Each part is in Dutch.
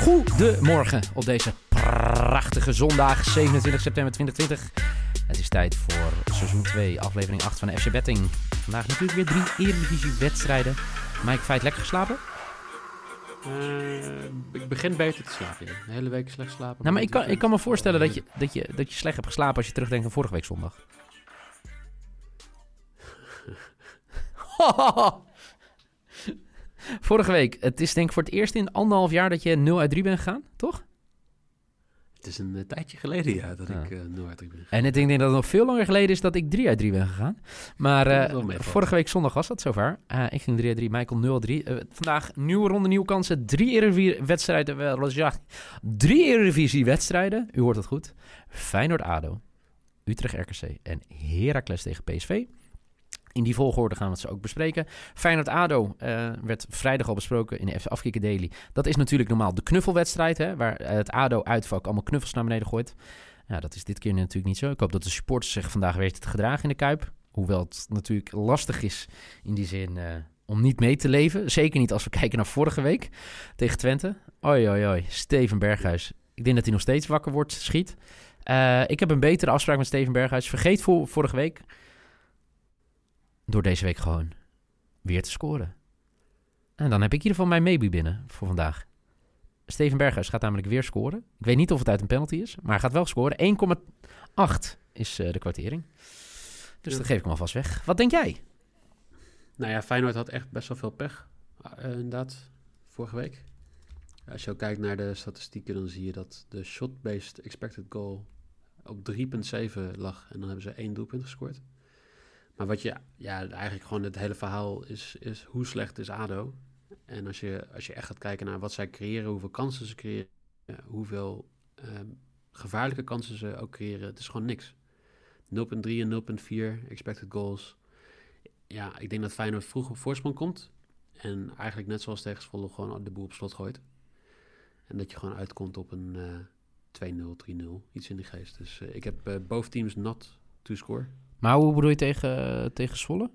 Goedemorgen op deze prachtige zondag 27 september 2020. Het is tijd voor seizoen 2, aflevering 8 van de FC Betting. Vandaag natuurlijk weer drie Eredivisie wedstrijden. Mike, feit lekker geslapen? Uh, ik begin beter te slapen. Ja. De hele week slecht slapen. Nou, maar ik kan, ik kan me voorstellen dat je, dat, je, dat je slecht hebt geslapen als je terugdenkt aan vorige week zondag. Vorige week, het is denk ik voor het eerst in anderhalf jaar dat je 0 uit 3 bent gegaan, toch? Het is een uh, tijdje geleden, ja, dat ik uh, 0 uit 3 ben gegaan. En ik denk dat het nog veel langer geleden is dat ik 3 uit 3 ben gegaan. Maar uh, vorige week zondag was dat zover. ik ging 3 uit 3, Michael 0 uit 3. vandaag nieuwe ronde, nieuwe kansen. Drie Eredivisie-wedstrijden. Drie Eredivisie-wedstrijden. U hoort het goed. Feyenoord-ADO, Utrecht-RKC en Heracles tegen PSV. In die volgorde gaan we het zo ook bespreken. Feyenoord-ADO uh, werd vrijdag al besproken in de FC Afkikken Daily. Dat is natuurlijk normaal de knuffelwedstrijd, hè, waar het ADO-uitvak allemaal knuffels naar beneden gooit. Ja, dat is dit keer natuurlijk niet zo. Ik hoop dat de supporters zich vandaag weten te gedragen in de Kuip. Hoewel het natuurlijk lastig is in die zin uh, om niet mee te leven. Zeker niet als we kijken naar vorige week tegen Twente. Oi, oi, oi. Steven Berghuis. Ik denk dat hij nog steeds wakker wordt, schiet. Uh, ik heb een betere afspraak met Steven Berghuis. Vergeet voor, vorige week door deze week gewoon weer te scoren. En dan heb ik in ieder geval mijn maybe binnen voor vandaag. Steven Berghuis gaat namelijk weer scoren. Ik weet niet of het uit een penalty is, maar hij gaat wel scoren. 1,8 is uh, de kwartering. Dus ja. dat geef ik hem alvast weg. Wat denk jij? Nou ja, Feyenoord had echt best wel veel pech. Uh, inderdaad, vorige week. Als je ook kijkt naar de statistieken, dan zie je dat de shot-based expected goal op 3,7 lag. En dan hebben ze één doelpunt gescoord. Maar wat je, ja, eigenlijk gewoon het hele verhaal is, is hoe slecht is ADO? En als je, als je echt gaat kijken naar wat zij creëren, hoeveel kansen ze creëren, hoeveel um, gevaarlijke kansen ze ook creëren, het is gewoon niks. 0,3 en 0,4 expected goals. Ja, ik denk dat Feyenoord vroeg op voorsprong komt. En eigenlijk net zoals tegen Zwolle gewoon de boel op slot gooit. En dat je gewoon uitkomt op een uh, 2-0, 3-0, iets in die geest. Dus uh, ik heb uh, both teams not to score. Maar hoe bedoel je tegen, tegen Zwolle?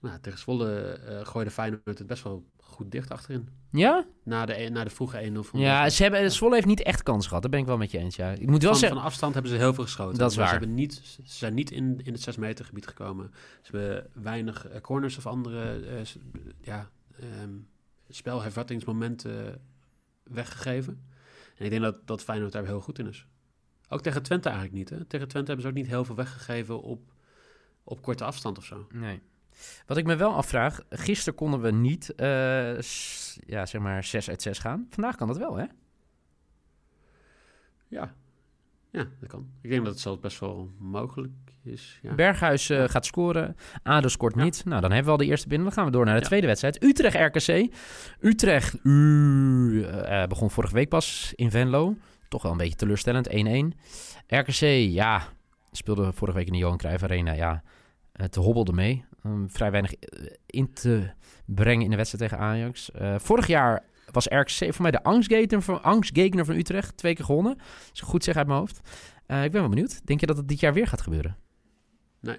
Nou, tegen Zwolle uh, gooide Feyenoord het best wel goed dicht achterin. Ja? Na de, na de vroege 1-0 van Ja, ze hebben, Zwolle heeft niet echt kans gehad. Daar ben ik wel met je eens, ja. Ik moet wel van, zeggen... van afstand hebben ze heel veel geschoten. Dat is waar. Ze, hebben niet, ze zijn niet in, in het 6 meter gebied gekomen. Ze hebben weinig uh, corners of andere uh, ja, um, spelhervattingsmomenten weggegeven. En ik denk dat, dat Feyenoord daar heel goed in is. Ook tegen Twente eigenlijk niet. Hè? Tegen Twente hebben ze ook niet heel veel weggegeven op, op korte afstand of zo. Nee. Wat ik me wel afvraag, gisteren konden we niet, uh, ja, zeg maar 6 uit 6 gaan. Vandaag kan dat wel, hè? Ja. Ja, dat kan. Ik denk dat het zelfs best wel mogelijk is. Ja. Berghuis uh, gaat scoren. ADO scoort ja. niet. Nou, dan hebben we al de eerste binnen. Dan gaan we door naar de ja. tweede wedstrijd. Utrecht-RKC. Utrecht uh, begon vorige week pas in Venlo toch wel een beetje teleurstellend. 1-1. RKC, ja, speelde vorige week in de Johan Cruijff Arena. Ja, het hobbelde mee. Um, vrij weinig in te brengen in de wedstrijd tegen Ajax. Uh, vorig jaar was RKC voor mij de angstgegner van, angstgegner van Utrecht. Twee keer gewonnen. Ik goed zeg uit mijn hoofd. Uh, ik ben wel benieuwd. Denk je dat het dit jaar weer gaat gebeuren? Nee.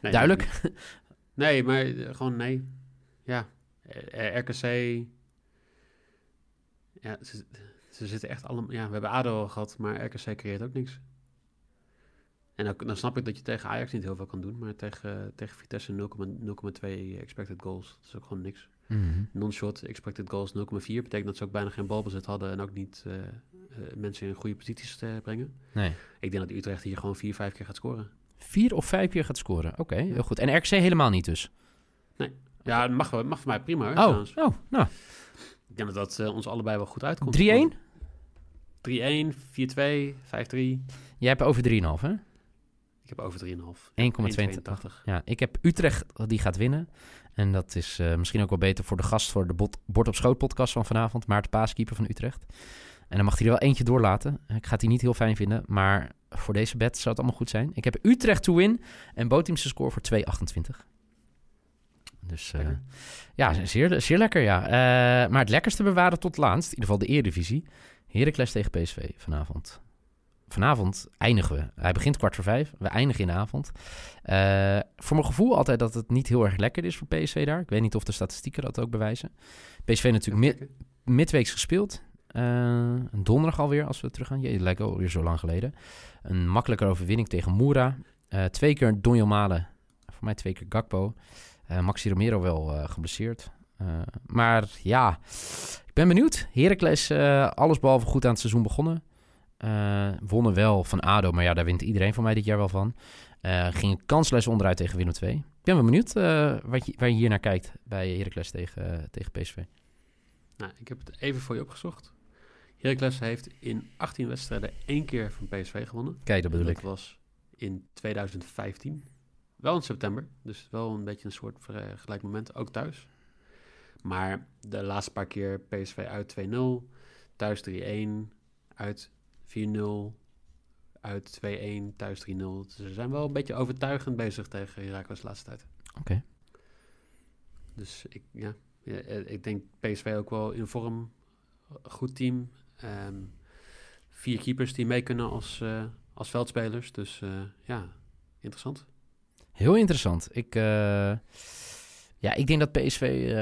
nee Duidelijk? Nee, maar gewoon nee. Ja, RKC... Ja, ze, zitten echt allemaal... Ja, we hebben ADO al gehad, maar RKC creëert ook niks. En ook, dan snap ik dat je tegen Ajax niet heel veel kan doen, maar tegen, tegen Vitesse 0,2 expected goals. Dat is ook gewoon niks. Mm -hmm. Non-shot expected goals 0,4 betekent dat ze ook bijna geen balbezit hadden en ook niet uh, uh, mensen in goede posities te brengen. Nee. Ik denk dat Utrecht hier gewoon vier, vijf keer gaat scoren. Vier of vijf keer gaat scoren? Oké, okay, heel goed. En RKC helemaal niet dus? Nee. Ja, het mag, mag voor mij prima. Hoor, oh, oh, nou. Ik denk dat dat uh, ons allebei wel goed uitkomt. 3-1? 3-1, 4-2, 5-3. Jij hebt over 3,5, hè? Ik heb over 3,5. 1,82. Ja, ik heb Utrecht die gaat winnen. En dat is uh, misschien ook wel beter voor de gast voor de bot, Bord op Schoot podcast van vanavond. Maarten Paaskeeper van Utrecht. En dan mag hij er wel eentje doorlaten. Ik ga die niet heel fijn vinden. Maar voor deze bet zou het allemaal goed zijn. Ik heb Utrecht to win. En Boteamse score voor 2,28. Dus uh, ja, zeer, zeer lekker, ja. Uh, maar het lekkerste bewaren tot laatst. In ieder geval de Eredivisie. Heracles tegen PSV vanavond. Vanavond eindigen we. Hij begint kwart voor vijf. We eindigen in de avond. Uh, voor mijn gevoel altijd dat het niet heel erg lekker is voor PSV daar. Ik weet niet of de statistieken dat ook bewijzen. PSV natuurlijk mid, midweeks gespeeld. Uh, donderdag alweer, als we terug gaan. Je lijkt alweer zo lang geleden. Een makkelijke overwinning tegen Moura. Uh, twee keer Donjo Malen. Voor mij twee keer Gakpo. Uh, Maxi Romero wel geblesseerd. Maar ja, ik ben benieuwd. Heracles, alles behalve goed aan het seizoen begonnen. wonnen wel van ADO, maar ja, daar wint iedereen van mij dit jaar wel van. ging kansloos onderuit tegen Willem II. Ik ben wel benieuwd wat je, waar je hier naar kijkt bij Heracles tegen, tegen PSV. Nou, ik heb het even voor je opgezocht. Heracles heeft in 18 wedstrijden één keer van PSV gewonnen. Kijk, dat bedoel dat ik. Dat was in 2015. Wel in september, dus wel een beetje een soort gelijk moment, ook thuis. Maar de laatste paar keer PSV uit 2-0, thuis 3-1, uit 4-0, uit 2-1, thuis 3-0. Dus ze zijn wel een beetje overtuigend bezig tegen Heracles de laatste tijd. Oké. Okay. Dus ik, ja, ik denk PSV ook wel in vorm. Goed team. Um, vier keepers die mee kunnen als, uh, als veldspelers. Dus uh, ja, interessant. Heel interessant. Ik, uh, ja, ik denk dat PSV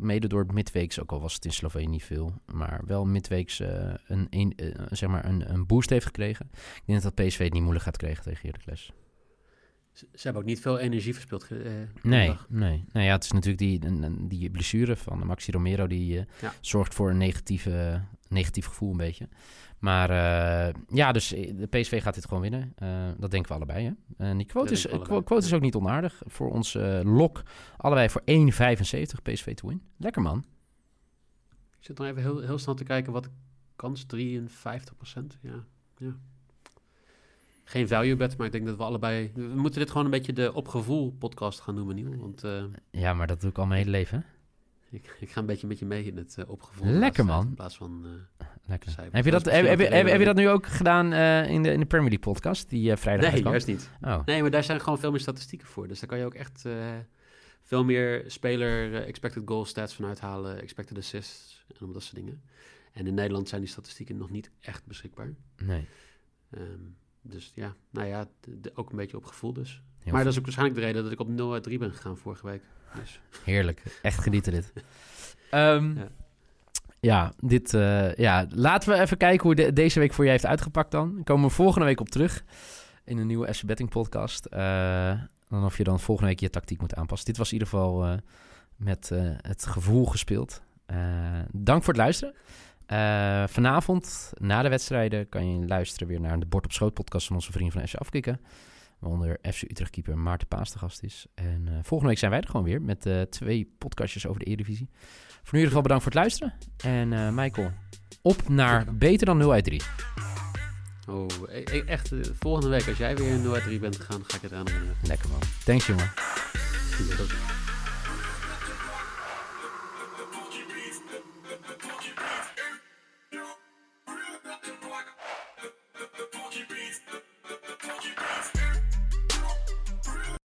mede door midweeks, ook al was het in Slovenië niet veel, maar wel midweeks een, een, zeg maar een, een boost heeft gekregen. Ik denk dat PSV het niet moeilijk gaat krijgen tegen Heracles. Ze, ze hebben ook niet veel energie verspeeld. Uh, nee, nee. Nou ja, het is natuurlijk die, die blessure van Maxi Romero die uh, ja. zorgt voor een negatieve, negatief gevoel een beetje. Maar uh, ja, dus de PSV gaat dit gewoon winnen. dat denken we allebei. Hè? En die quote, is, quote is ook niet onaardig. Voor ons lok allebei voor 1,75 PSV te win. Lekker man. Ik zit nog even heel, heel snel te kijken wat de kans 53 Ja, ja geen value bet, maar ik denk dat we allebei... We moeten dit gewoon een beetje de opgevoel podcast gaan noemen, Niel. Want, uh, ja, maar dat doe ik al mijn hele leven. Ik, ik ga een beetje met je mee in het uh. Lekker man. In plaats van... Uh, Lekker. Heb je, dat, heb, heb, heb, heb, je dat nu ook gedaan in, de, in de Premier League podcast, die vrijdag Nee, juist niet. Oh. Nee, maar daar zijn gewoon veel meer statistieken voor. Dus daar kan je ook echt veel meer speler expected goal stats van uithalen, expected assists en om dat soort dingen. En in Nederland zijn die statistieken nog niet echt beschikbaar. Nee. Um, dus ja, nou ja, ook een beetje op gevoel dus. Heel maar dat is ook waarschijnlijk de reden dat ik op 0 uit 3 ben gegaan vorige week. Dus. Heerlijk, echt genieten dit. um, ja. ja. dit, uh, ja, laten we even kijken hoe de, deze week voor je heeft uitgepakt dan. Dan komen we volgende week op terug in een nieuwe FC Betting podcast. Uh, dan of je dan volgende week je tactiek moet aanpassen. Dit was in ieder geval uh, met het gevoel gespeeld. dank voor het luisteren. Uh, vanavond, na de wedstrijden, kan je luisteren weer naar de Bord op Schoot podcast van onze vrienden van FC Afkikken. Waaronder FC Utrecht keeper Maarten Paas de gast is. En uh, volgende week zijn wij er gewoon weer met uh, twee podcastjes over de Eredivisie. Voor in ieder geval bedankt voor het luisteren. En Michael, op naar beter dan 0 uit 3. Oh, e echt, volgende week als jij weer 0 uit 3 bent gegaan, ga ik het aannemen. Lekker man. Thanks jongen.